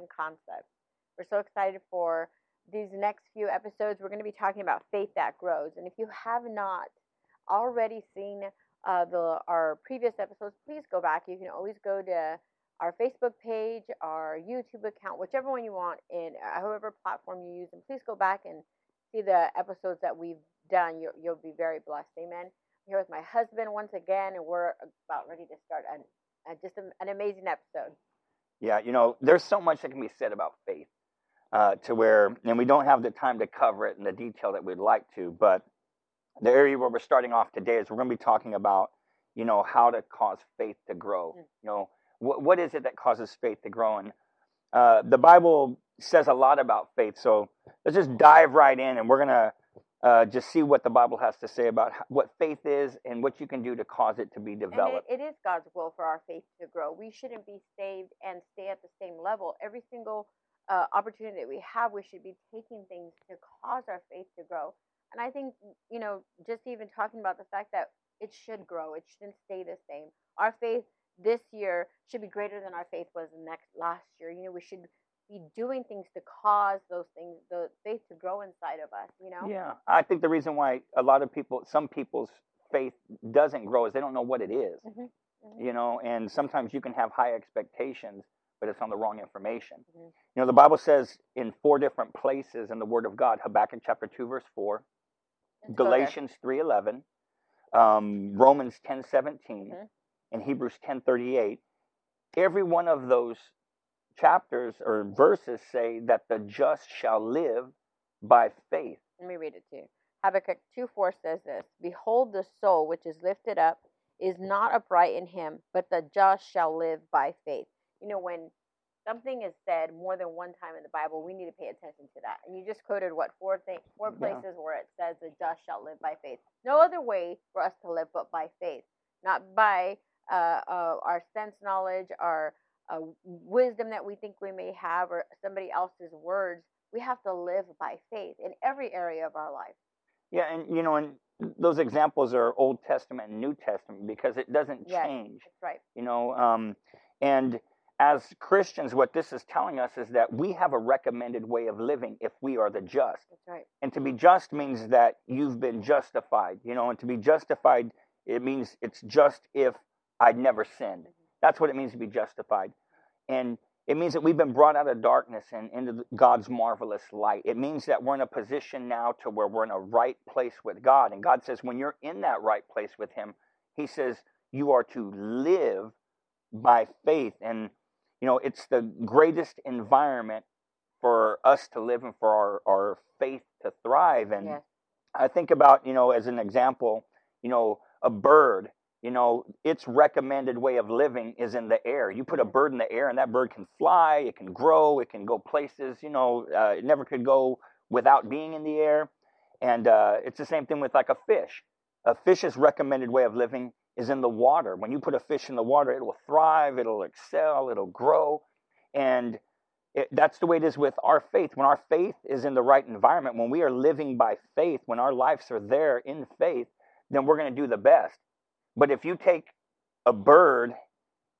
Kingdom Concepts. We're so excited for these next few episodes. We're going to be talking about faith that grows. And if you have not already seen uh, the our previous episodes, please go back. You can always go to our Facebook page, our YouTube account, whichever one you want, in uh, however platform you use. And please go back and see the episodes that we've done. You'll, you'll be very blessed. Amen. I'm here with my husband once again, and we're about ready to start an, just an amazing episode. Yeah, you know, there's so much that can be said about faith uh, to where, and we don't have the time to cover it in the detail that we'd like to, but the area where we're starting off today is we're going to be talking about, you know, how to cause faith to grow. Mm. You know, what, what is it that causes faith to grow? And uh, the Bible says a lot about faith. So let's just dive right in and we're going to uh, just see what the Bible has to say about what faith is and what you can do to cause it to be developed. It, it is God's will for our faith to grow. We shouldn't be saved and stay at the same level. Every single uh, opportunity that we have, we should be taking things to cause our faith to grow. And I think, you know, just even talking about the fact that it should grow, it shouldn't stay the same. Our faith this year should be greater than our faith was next last year. You know, we should be doing things to cause those things, the faith to grow inside of us, you know? Yeah. I think the reason why a lot of people, some people's faith doesn't grow is they don't know what it is, mm-hmm. Mm-hmm. You know, and sometimes you can have high expectations, but it's on the wrong information. Mm-hmm. You know, the Bible says in four different places in the Word of God, Habakkuk chapter 2, verse 4, Let's Galatians 3.11, um, Romans 10.17, mm-hmm. and Hebrews 10.38. Every one of those chapters or verses say that the just shall live by faith. Let me read it to you. Habakkuk 2 4 says this Behold, the soul which is lifted up is not upright in him, but the just shall live by faith. You know, when something is said more than one time in the Bible, we need to pay attention to that. And you just quoted what four things, four places yeah. where it says the just shall live by faith. No other way for us to live but by faith, not by uh, uh, our sense knowledge, our uh, wisdom that we think we may have or somebody else's words. We have to live by faith in every area of our life. Yeah, and you know, and those examples are Old Testament and New Testament because it doesn't yes, change. That's right. You know, um, and as Christians, what this is telling us is that we have a recommended way of living if we are the just. That's right. And to be just means that you've been justified, you know, and to be justified, it means it's just if I'd never sinned. Mm-hmm. That's what it means to be justified. And it means that we've been brought out of darkness and into God's marvelous light. It means that we're in a position now to where we're in a right place with God. And God says, when you're in that right place with Him, He says, you are to live by faith. And, you know, it's the greatest environment for us to live and for our, our faith to thrive. And yes. I think about, you know, as an example, you know, a bird you know, its recommended way of living is in the air. You put a bird in the air, and that bird can fly, it can grow, it can go places. You know, uh, it never could go without being in the air. And uh, it's the same thing with like a fish. A fish's recommended way of living is in the water. When you put a fish in the water, it will thrive, it'll excel, it'll grow. And it, that's the way it is with our faith. When our faith is in the right environment, when we are living by faith, when our lives are there in faith, then we're going to do the best. But if you take a bird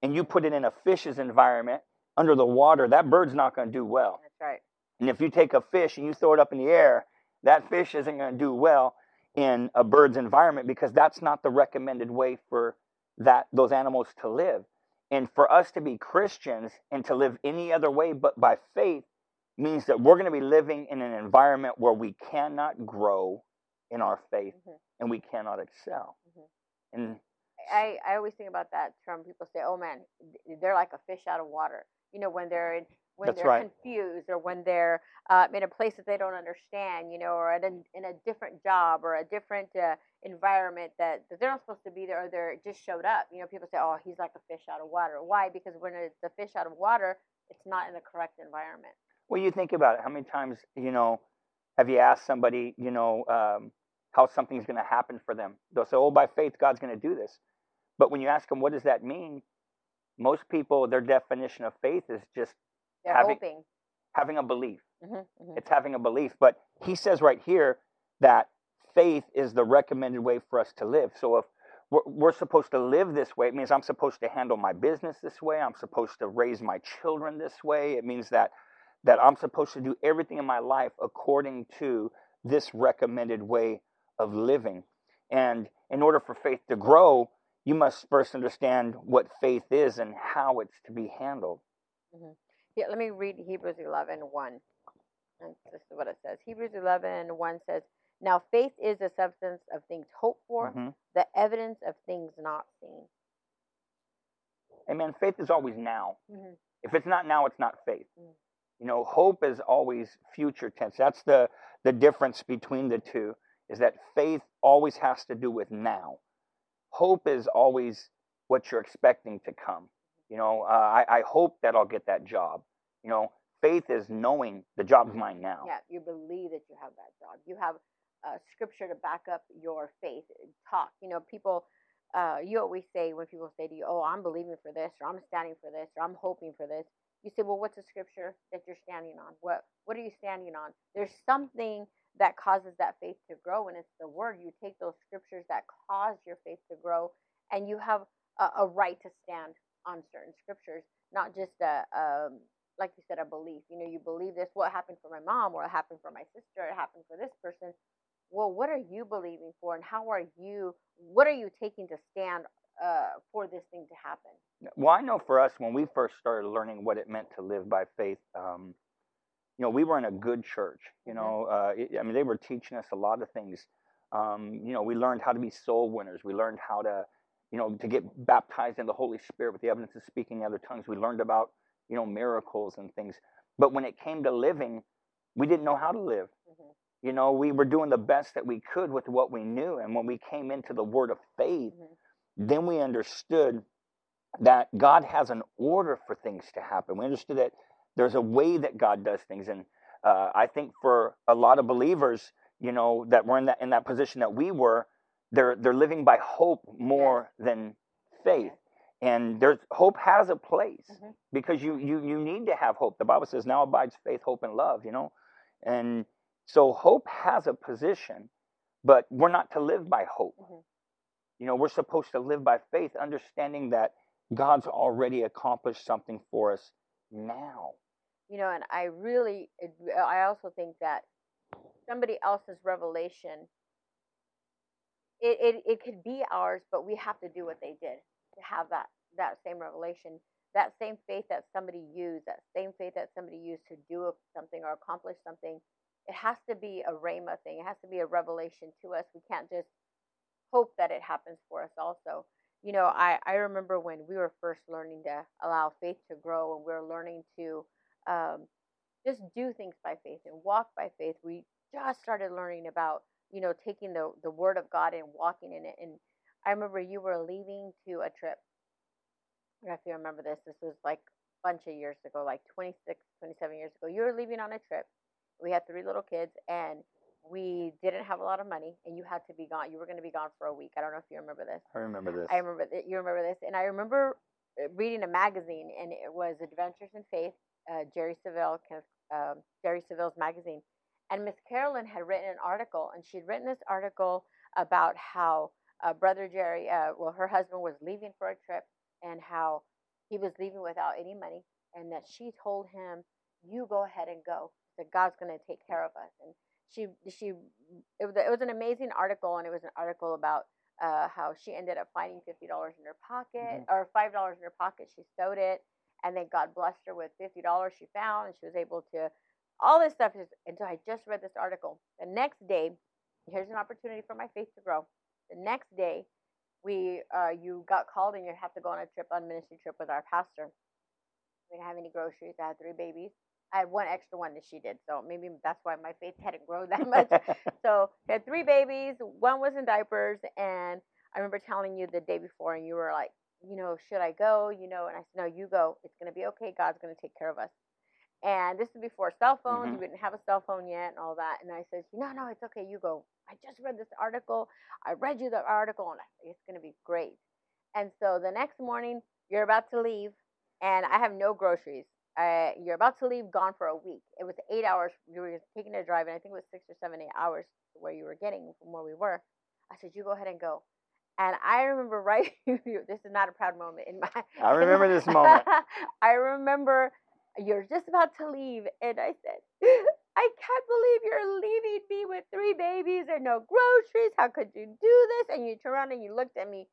and you put it in a fish's environment under the water, that bird's not going to do well. That's right. And if you take a fish and you throw it up in the air, that fish isn't going to do well in a bird's environment because that's not the recommended way for that those animals to live. And for us to be Christians and to live any other way but by faith means that we're going to be living in an environment where we cannot grow in our faith mm-hmm. and we cannot excel. And I, I always think about that term. People say, "Oh man, they're like a fish out of water." You know, when they're in, when That's they're right. confused or when they're uh, in a place that they don't understand, you know, or in a, in a different job or a different uh, environment that, that they're not supposed to be there or they're just showed up. You know, people say, "Oh, he's like a fish out of water." Why? Because when it's a fish out of water, it's not in the correct environment. Well, you think about it. How many times, you know, have you asked somebody, you know, um, how something's going to happen for them? They'll say, "Oh, by faith, God's going to do this." But when you ask them, what does that mean? Most people, their definition of faith is just They're having, hoping. having a belief. Mm-hmm, mm-hmm. It's having a belief. But he says right here that faith is the recommended way for us to live. So if we're, we're supposed to live this way. It means I'm supposed to handle my business this way. I'm supposed to raise my children this way. It means that that I'm supposed to do everything in my life according to this recommended way of living. And in order for faith to grow, you must first understand what faith is and how it's to be handled. Mm-hmm. Yeah, let me read Hebrews 11 1. And this is what it says. Hebrews 11 1 says, Now faith is the substance of things hoped for, Mhm. the evidence of things not seen. Amen. Faith is always now. Mm-hmm. If it's not now, it's not faith. Mm. You know, hope is always future tense. That's the the difference between the two. Is that faith always has to do with now. Hope is always what you're expecting to come. You know, uh, I, I hope that I'll get that job. You know, faith is knowing the job's mine now. Yeah, you believe that you have that job. You have uh, scripture to back up your faith. Talk. You know, people. Uh, you always say when people say to you, "Oh, I'm believing for this," or "I'm standing for this," or "I'm hoping for this." You say, "Well, what's the scripture that you're standing on? What What are you standing on?" There's something that causes that faith to grow, and it's the word. You take those scriptures that cause your faith to grow, and you have a, a right to stand on certain scriptures, not just a, um, like you said, a belief. You know, you believe this. What happened for my mom, or it happened for my sister, it happened for this person. Well, what are you believing for, and how are you? What are you taking to stand uh, for this thing to happen? Well, I know for us, when we first started learning what it meant to live by faith, um, you know, we were in a good church. You Mhm. know, uh, it, I mean, they were teaching us a lot of things. Um, you know, we learned how to be soul winners. We learned how to, you know, to get baptized in the Holy Spirit with the evidence of speaking in other tongues. We learned about, you know, miracles and things. But when it came to living, we didn't know how to live. Mhm. You know, we were doing the best that we could with what we knew. And when we came into the word of faith, Mhm. then we understood that God has an order for things to happen. We understood that there's a way that God does things. And uh, I think for a lot of believers, you know, that were in that in that position that we were, they're they're living by hope more than faith. And there's hope has a place Mhm. because you you you need to have hope. The Bible says now abides faith, hope, and love, you know. And so hope has a position, but we're not to live by hope. Mhm. You know, we're supposed to live by faith, understanding that God's already accomplished something for us now. You know, and I really, I also think that somebody else's revelation, it, it, it could be ours, but we have to do what they did to have that, that same revelation, that same faith that somebody used, that same faith that somebody used to do something or accomplish something. It has to be a rhema thing. It has to be a revelation to us. We can't just hope that it happens for us also. You know, I, I remember when we were first learning to allow faith to grow and we were learning to um, just do things by faith and walk by faith. We just started learning about, you know, taking the, the word of God and walking in it. And I remember you were leaving to a trip. I don't know if you remember this. This was like a bunch of years ago, like 26, 27 years ago. You were leaving on a trip. We had three little kids and we didn't have a lot of money and you had to be gone. You were going to be gone for a week. I don't know if you remember this. I remember this. I remember that you remember this, and I remember uh, reading a magazine, and it was Adventures in Faith, uh, Jerry Savelle, kind of, um, Jerry Savelle's magazine, and Miss Carolyn had written an article, and she'd written this article about how uh, Brother Jerry, uh, well, her husband was leaving for a trip, and how he was leaving without any money, and that she told him, "You go ahead and go. That God's going to take care of us." And she she it was, it was an amazing article, and it was an article about uh, how she ended up finding fifty dollars in her pocket or five dollars in her pocket. She sewed it, and then God blessed her with fifty dollars she found, and she was able to all this stuff. Is, until I just read this article. The next day, here's an opportunity for my faith to grow. The next day, we uh, you got called and you have to go on a trip on ministry trip with our pastor. We didn't have any groceries. I had three babies. I had one extra one that she did, so maybe that's why my faith hadn't grown that much. so I had three babies. One was in diapers, and I remember telling you the day before, and you were like, you know, should I go? You know, and I said, no, you go. It's gonna be okay. God's gonna take care of us. And this is before cell phones. Mhm. We didn't have a cell phone yet, and all that. And I said, no, no, it's okay. You go. I just read this article. I read you the article, and I, it's gonna be great. And so the next morning, you're about to leave, and I have no groceries. Uh, you're about to leave, gone for a week. It was eight hours. You were taking a drive, and I think it was six or seven, eight hours where you were getting from where we were. I said, "You go ahead and go." And I remember right. this is not a proud moment in my. I remember this moment. I remember you're just about to leave, and I said, I can't believe you're leaving me with three babies and no groceries. How could you do this? And you turn around and you looked at me,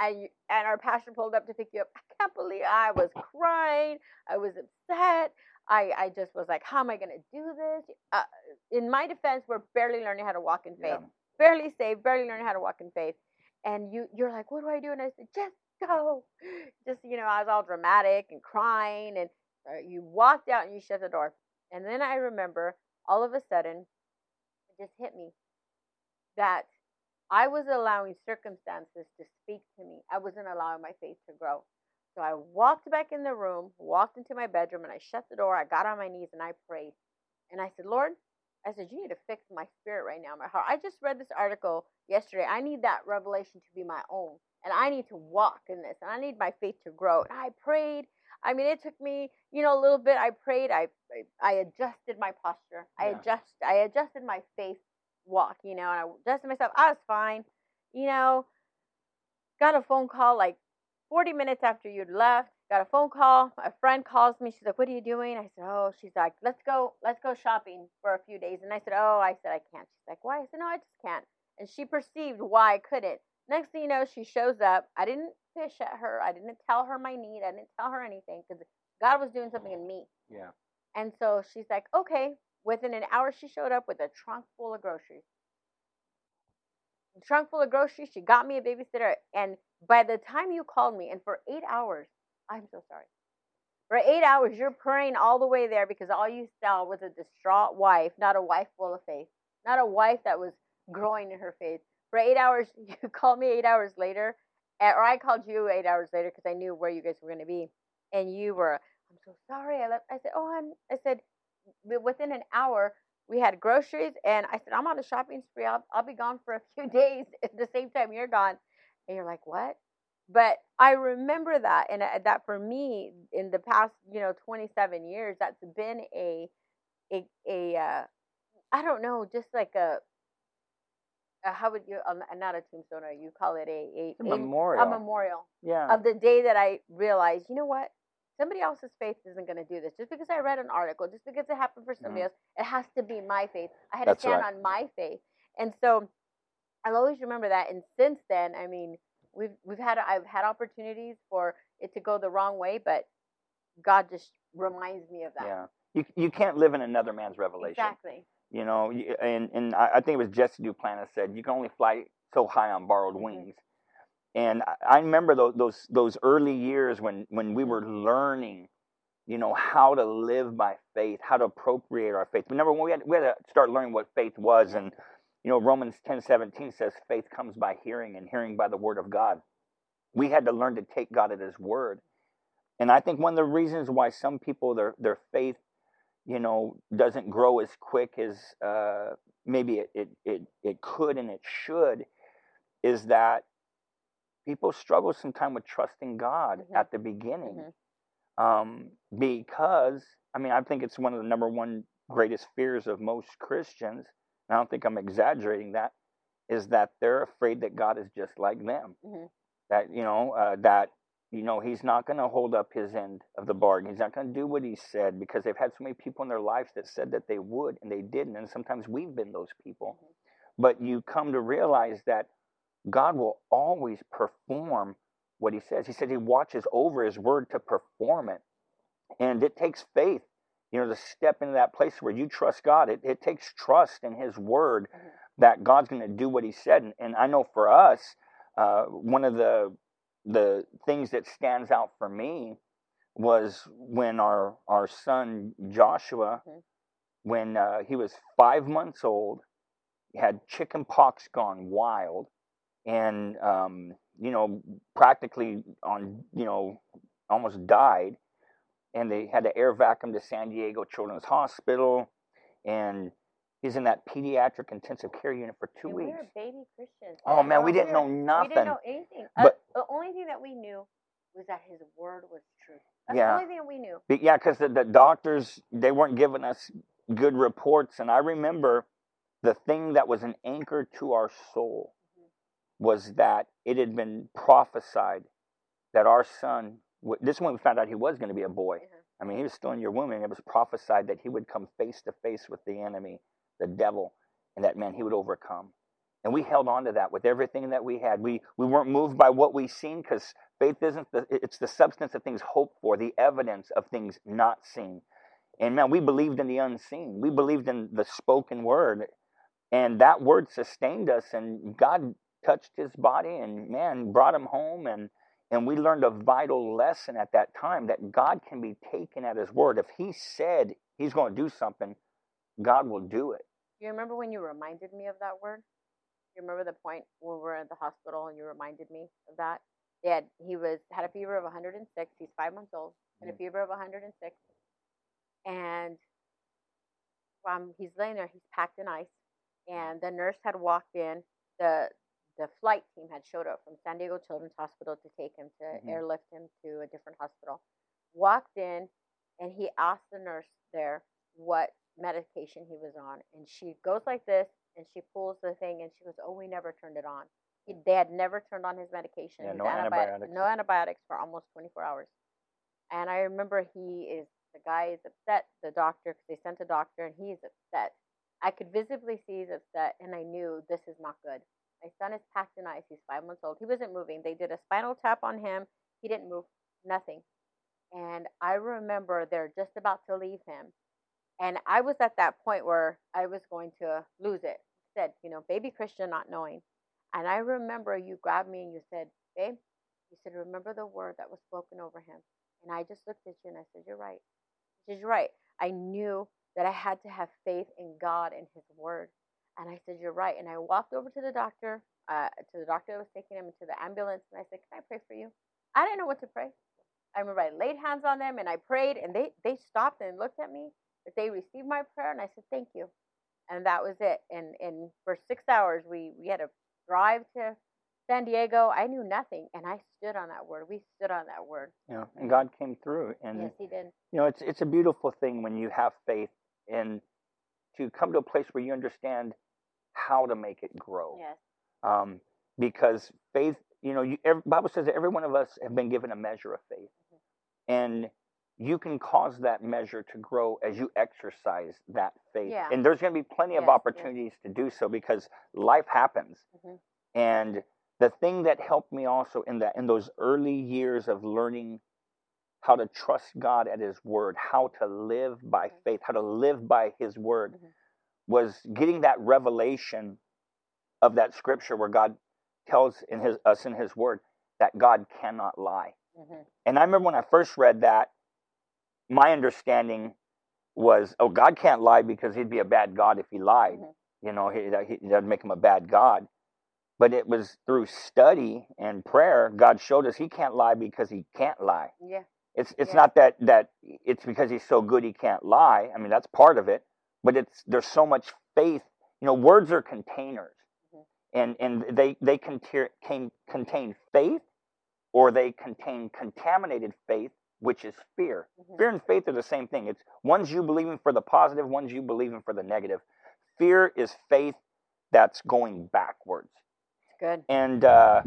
and you, and our pastor pulled up to pick you up. I can't believe I was crying. I was upset. I, I just was like, how am I going to do this? Uh, in my defense, we're barely learning how to walk in faith, Yeah. barely saved, barely learning how to walk in faith. And you, you're like, what do I do? And I said, just go. Just, you know, I was all dramatic and crying. And uh, you walked out and you shut the door. And then I remember all of a sudden, it just hit me that I was allowing circumstances to speak to me. I wasn't allowing my faith to grow. So I walked back in the room, walked into my bedroom, and I shut the door. I got on my knees and I prayed. And I said, Lord, I said, you need to fix my spirit right now, my heart. I just read this article yesterday. I need that revelation to be my own. And I need to walk in this. And I need my faith to grow. And I prayed. I mean, it took me, you know, a little bit. I prayed. I I, I adjusted my posture. I adjust. I adjusted my faith walk. You know, and I adjusted myself. I was fine. You know, got a phone call like 40 minutes after you'd left. Got a phone call. A friend calls me. She's like, "What are you doing?" I said, "Oh." She's like, "Let's go. Let's go shopping for a few days." And I said, "Oh." I said, "I can't." She's like, "Why?" I said, "No, I just can't." And she perceived why I couldn't. Next thing you know, she shows up. I didn't fish at her. I didn't tell her my need. I didn't tell her anything because God was doing something in me. Yeah. And so she's like, okay. Within an hour, she showed up with a trunk full of groceries. A trunk full of groceries. She got me a babysitter. And by the time you called me, and for eight hours, I'm so sorry. For eight hours, you're praying all the way there because all you saw was a distraught wife, not a wife full of faith, not a wife that was growing in her faith. For eight hours, you called me eight hours later, eh, or I called you eight hours later because I knew where you guys were going to be, and you were, I'm so sorry. I left. I said, oh, I'm. I said, "Wi- within an hour, we had groceries, and I said, I'm on a shopping spree. I'll, I'll be gone for a few days at the same time you're gone. And you're like, what? But I remember that, and uh, that for me, in the past, you know, 27 years, that's been a, a, a, uh, I don't know, just like a, a how would you, um, not a tombstone, or you call it a, a, a memorial. a memorial yeah. of the day that I realized, you know what? Somebody else's faith isn't going to do this. Just because I read an article, just because it happened for somebody Mhm. else, it has to be my faith. I had That's to stand right. on my faith. And so I'll always remember that. And since then, I mean, we've we've had I've had opportunities for it to go the wrong way, but God just reminds me of that. yeah. You you can't live in another man's revelation. Exactly. You know, and and I think it was Jesse Duplantis said you can only fly so high on borrowed Mhm. wings. And I, remember those those those early years when when we were learning, you know, how to live by faith, how to appropriate our faith. Remember when we had we had to start learning what faith was, and you know Romans ten seventeen says faith comes by hearing, and hearing by the word of God. We had to learn to take God at His word, and I think one of the reasons why some people their their faith you know doesn't grow as quick as uh, maybe it, it it it could and it should is that people struggle sometimes with trusting God Mhm. at the beginning Mhm. um, because I mean I think it's one of the number one greatest fears of most Christians. And I don't think I'm exaggerating that is that they're afraid that God is just like them. Mhm. That you know uh, that you know he's not going to hold up his end of the bargain. He's not going to do what he said because they've had so many people in their lives that said that they would and they didn't. And sometimes we've been those people. Mhm. But you come to realize that God will always perform what he says. He said he watches over his word to perform it. And it takes faith, you know, to step into that place where you trust God. It, it takes trust in his word that God's going to do what he said. And, and I know for us, uh, one of the the things that stands out for me was when our our son Joshua, Mhm. when uh, he was five months old, had chicken pox gone wild, and um, you know practically on you know almost died, and they had to air vacuum to San Diego Children's Hospital, and he's in that pediatric intensive care unit for two and weeks. We were baby Christians. Oh man, we didn't know We nothing. didn't know anything. Uh, But- the only thing that we knew was that his word was true. That's Yeah. the only thing we knew. But yeah, because the, the doctors they weren't giving us good reports, and I remember the thing that was an anchor to our soul was that it had been prophesied that our son, this one we found out he was going to be a boy. I mean, he was still in your womb, and it was prophesied that he would come face to face with the enemy, the devil, and that man he would overcome. And we held on to that with everything that we had. We we weren't moved by what we seen because faith isn't the it's the substance of things hoped for, the evidence of things not seen. And man, we believed in the unseen. We believed in the spoken word. And that word sustained us and God touched his body and man brought him home and and we learned a vital lesson at that time that God can be taken at his word. If he said he's going to do something, God will do it. You remember when you reminded me of that word? You remember the point when we were at the hospital and you reminded me of that? He had he was had a fever of 106. He's five months old. Had a Mm. fever of 106, and um, he's laying there. He's packed in ice, and the nurse had walked in. the The flight team had showed up from San Diego Children's Hospital to take him to Mhm. airlift him to a different hospital. Walked in, and he asked the nurse there what medication he was on, and she goes like this, and she pulls the thing, and she goes, "Oh, we never turned it on." He, they had never turned on his medication, Yeah, no antibiotic- antibiotics. no antibiotics for almost 24 hours. And I remember he is the guy is upset. The doctor, because they sent a doctor, and he is upset. I could visibly see he's upset, and I knew this is not good. My son is packed in ice. He's five months old. He wasn't moving. They did a spinal tap on him. He didn't move. Nothing. And I remember they're just about to leave him. And I was at that point where I was going to lose it. Said, you know, baby Christian not knowing. And I remember you grabbed me and you said, babe, you said, remember the word that was spoken over him. And I just looked at you and I said, you're right. I said, you're right. I knew that I had to have faith in God and his word. And I said, you're right. And I walked over to the doctor, uh, to the doctor that was taking him into the ambulance. And I said, can I pray for you? I didn't know what to pray. I remember I laid hands on them and I prayed and they, they stopped and looked at me. But they received my prayer and I said, thank you. And that was it. And, and for six hours, we, we had to drive to San Diego. I knew nothing. And I stood on that word. We stood on that word. Know, and God came through. And yes, he did. you know, it's it's a beautiful thing when you have faith and to come to a place where you understand how to make it grow. Yes. Um, because faith, you know, you, every, Bible says that every one of us have been given a measure of faith, and you can cause that measure to grow as you exercise that faith. Yeah. And there's going to be plenty of yes. opportunities to do so because life happens. Mhm. And the thing that helped me also in that in those early years of learning how to trust God at His Word, how to live by Mhm. faith, how to live by His Word, Mhm. Was getting that revelation of that Scripture where God tells in His us in His Word that God cannot lie. hmm And I remember when I first read that, my understanding was, oh, God can't lie because He'd be a bad God if He lied. Mhm. You know, he, that he, that'd make Him a bad God. But it was through study and prayer, God showed us He can't lie because He can't lie. Yeah. It's it's Yeah. not that that it's because he's so good he can't lie. I mean that's part of it, but it's there's so much faith. You know, words are containers, Mhm. and and they they contain can contain faith, or they contain contaminated faith, which is fear. Mhm. Fear and faith are the same thing. It's one's you believing for the positive, one's you believing for the negative. Fear is faith that's going backwards good. and uh,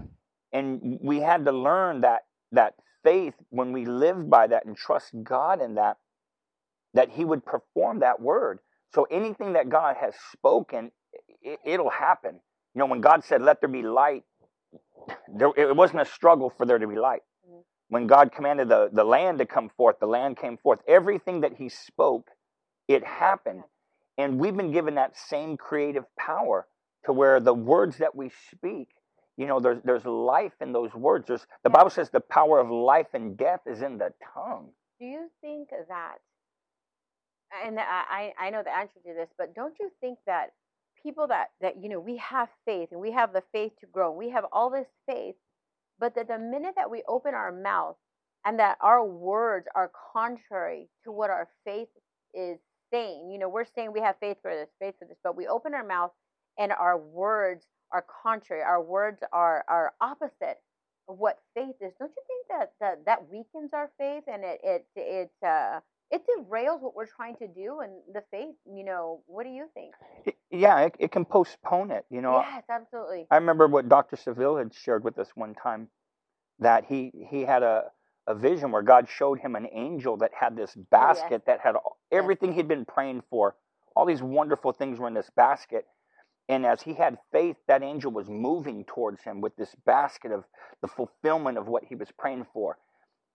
and we had to learn that that faith when we live by that and trust God in that that He would perform that word. So anything that God has spoken, it, it'll happen. You know, when God said, "Let there be light," there, it wasn't a struggle for there to be light. Mhm. When God commanded the, the land to come forth, the land came forth. Everything that He spoke, it happened. And we've been given that same creative power to where the words that we speak, you know, there's there's life in those words. There's the Yeah. Bible says the power of life and death is in the tongue. Do you think that, and I, I know the answer to this, but don't you think that people that, that, you know, we have faith and we have the faith to grow, we have all this faith, but that the minute that we open our mouth and that our words are contrary to what our faith is saying, you know, we're saying we have faith for this, faith for this, but we open our mouth and our words are contrary, our words are, are opposite of what faith is. Don't you think that that, that weakens our faith and it, it, it uh, it derails what we're trying to do and the faith. You know, what do you think? Yeah, it, it can postpone it. You know, yes, absolutely. I remember what Dr. Savelle had shared with us one time that he he had a a vision where God showed him an angel that had this oh, basket yes. that had all- Yes. everything he'd been praying for. All these wonderful things were in this basket. And as he had faith, that angel was moving towards him with this basket of the fulfillment of what he was praying for.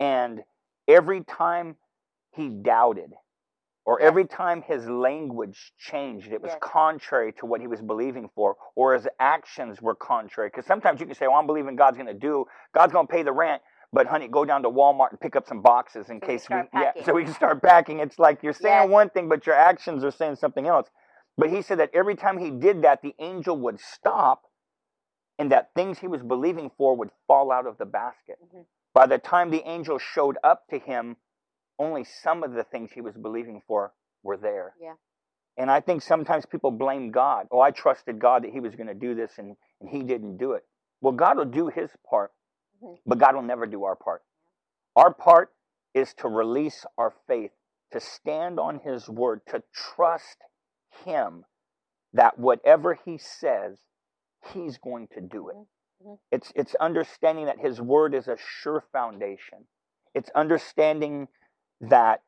And every time he doubted, or Yes. every time his language changed, it was Yes. contrary to what he was believing for, or his actions were contrary. Because sometimes you can say, Well, I'm believing God's going to do, God's going to pay the rent. But honey, go down to Walmart and pick up some boxes in So case we, start yeah, so we can start packing. It's like you're saying Yes. one thing, but your actions are saying something else. But he said that every time he did that, the angel would stop, and that things he was believing for would fall out of the basket. Mhm. By the time the angel showed up to him, only some of the things he was believing for were there. Yeah. And I think sometimes people blame God. Oh, I trusted God that He was going to do this, and, and He didn't do it. Well, God will do His part, Mhm. but God will never do our part. Our part is to release our faith, to stand on His word, to trust Him that whatever He says, He's going to do it. Mhm. It's, it's understanding that His word is a sure foundation. It's understanding that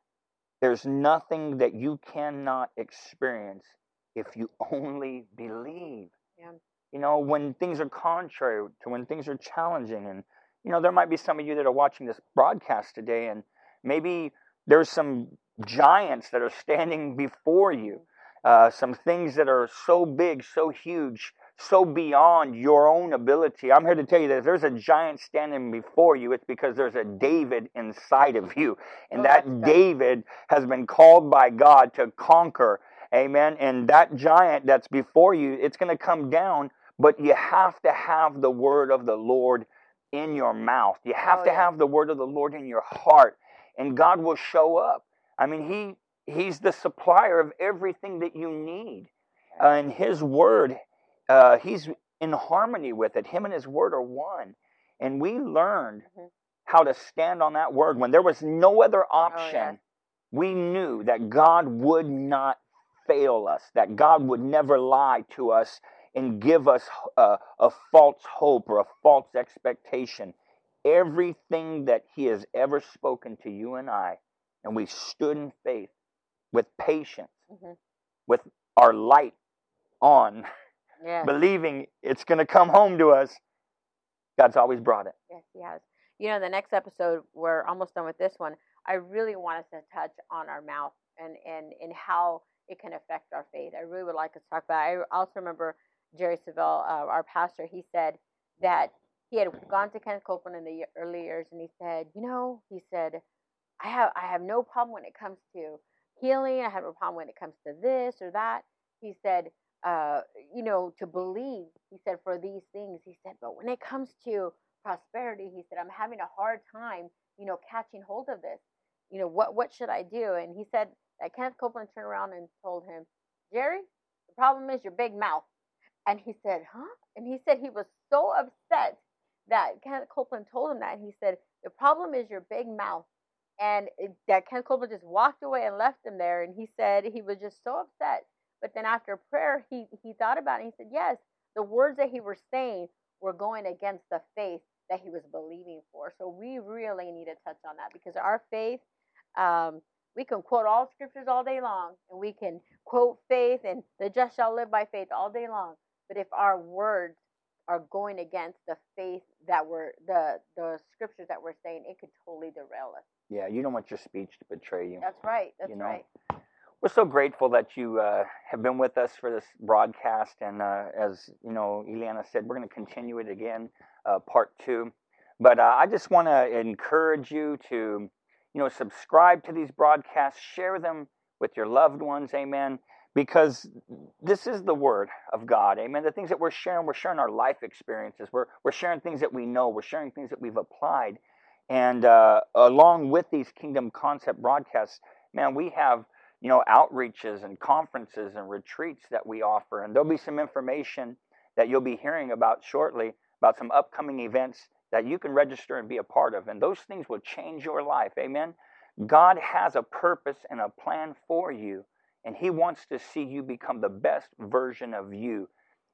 there's nothing that you cannot experience if you only believe. Yeah. You know, when things are contrary to when things are challenging, and you know, there might be some of you that are watching this broadcast today, and maybe there's some giants that are standing before you, uh, some things that are so big, so huge, so beyond your own ability. I'm here to tell you that if there's a giant standing before you, it's because there's a David inside of you. And Oh, that. David has been called by God to conquer. Amen. And that giant that's before you, it's going to come down, but you have to have the word of the Lord in your mouth. You have Oh, to yes. have the word of the Lord in your heart, and God will show up. I mean, he he's the supplier of everything that you need. Uh, and his word, uh, he's in harmony with it. Him and his word are one. And we learned Mhm. how to stand on that word when there was no other option. yes. We knew that God would not fail us, that God would never lie to us and give us a, a false hope or a false expectation. Everything that He has ever spoken to you and I, and we stood in faith with patience, Mhm. with our light on, Yes. believing it's going to come home to us. God's always brought it. Yes, he has. You know, the next episode, we're almost done with this one. I really want us to touch on our mouth and and and how it can affect our faith. I really would like us to talk about. It. I also remember Jerry Savelle, uh, our pastor. He said that he had gone to Kenneth Copeland in the early years, and he said, you know, he said, I have I have no problem when it comes to healing. I have no problem when it comes to this or that. He said, uh, you know, to believe. He said for these things. He said, but when it comes to prosperity, he said, I'm having a hard time, you know, catching hold of this. You know, what what should I do? And he said that Kenneth Copeland turned around and told him, Jerry, the problem is your big mouth. And he said, huh? And he said he was so upset that Kenneth Copeland told him that. And He said, the problem is your big mouth. And it, that Kenneth Copeland just walked away and left him there. And he said he was just so upset. But then after prayer, he, he thought about it. And he said, yes, the words that he was saying were going against the faith that he was believing for. So we really need to touch on that because our faith, um, we can quote all scriptures all day long and we can quote faith and the just shall live by faith all day long. But if our words are going against the faith that we're the the scriptures that we're saying, it could totally derail us. Yeah, you don't want your speech to betray you. That's right. That's You know, right. We're so grateful that you uh, have been with us for this broadcast, and uh, as you know, Eliana said, we're going to continue it again, uh, part two. But uh, I just want to encourage you to, you know, subscribe to these broadcasts, share them with your loved ones, amen. Because this is the word of God, amen. The things that we're sharing, we're sharing our life experiences. We're we're sharing things that we know. We're sharing things that we've applied, and uh, along with these Kingdom Concept broadcasts, man, we have you know, outreaches and conferences and retreats that we offer. And there'll be some information that you'll be hearing about shortly about some upcoming events that you can register and be a part of. And those things will change your life. Amen. God has a purpose and a plan for you, and He wants to see you become the best version of you.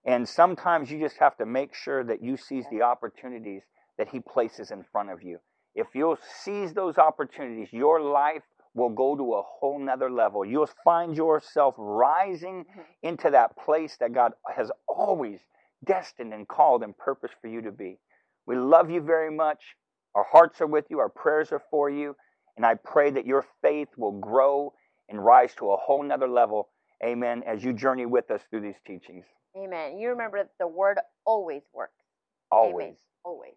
And sometimes you just have to make sure that you seize the opportunities that He places in front of you. If you'll seize those opportunities, your life will go to a whole nother level. You'll find yourself rising Mhm. into that place that God has always destined and called and purposed for you to be. We love you very much. Our hearts are with you, our prayers are for you, and I pray that your faith will grow and rise to a whole nother level. Amen. As you journey with us through these teachings. Amen. You remember that the word always works. Always. Amen. Always.